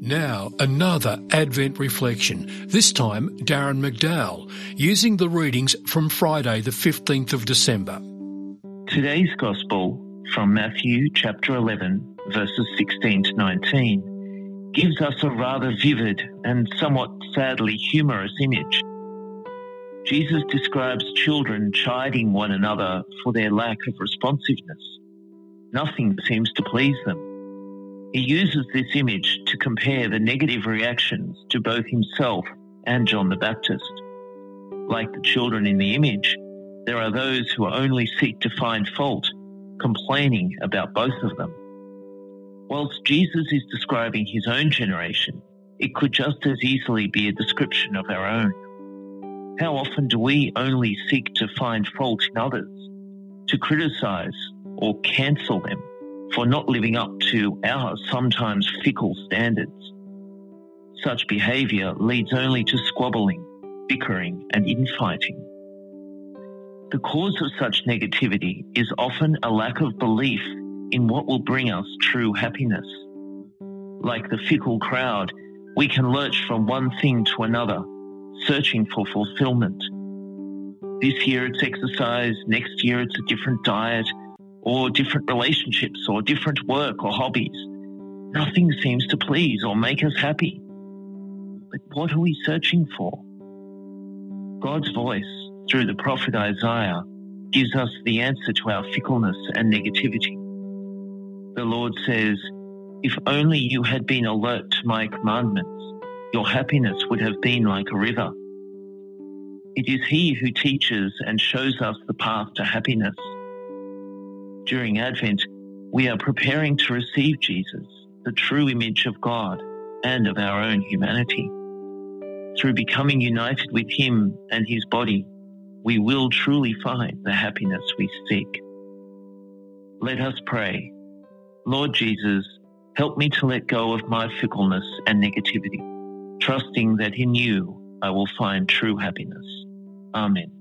Now, another Advent reflection, this time Darren McDowell, using the readings from Friday, the 15th of December. Today's Gospel from Matthew chapter 11, verses 16 to 19, gives us a rather vivid and somewhat sadly humorous image. Jesus describes children chiding one another for their lack of responsiveness. Nothing seems to please them. He uses this image to compare the negative reactions to both himself and John the Baptist. Like the children in the image, there are those who only seek to find fault, complaining about both of them. Whilst Jesus is describing his own generation, it could just as easily be a description of our own. How often do we only seek to find fault in others, to criticize or cancel them for not living up to our sometimes fickle standards. Such behaviour leads only to squabbling, bickering, and infighting. The cause of such negativity is often a lack of belief in what will bring us true happiness. Like the fickle crowd, we can lurch from one thing to another, searching for fulfillment. This year it's exercise, next year it's a different diet, or different relationships or different work or hobbies. Nothing seems to please or make us happy. But what are we searching for? God's voice through the prophet Isaiah gives us the answer to our fickleness and negativity. The Lord says, If only you had been alert to my commandments, your happiness would have been like a river. It is He who teaches and shows us the path to happiness during Advent, we are preparing to receive Jesus, the true image of God and of our own humanity. Through becoming united with Him and His body, we will truly find the happiness we seek. Let us pray. Lord Jesus, help me to let go of my fickleness and negativity, trusting that in you I will find true happiness. Amen.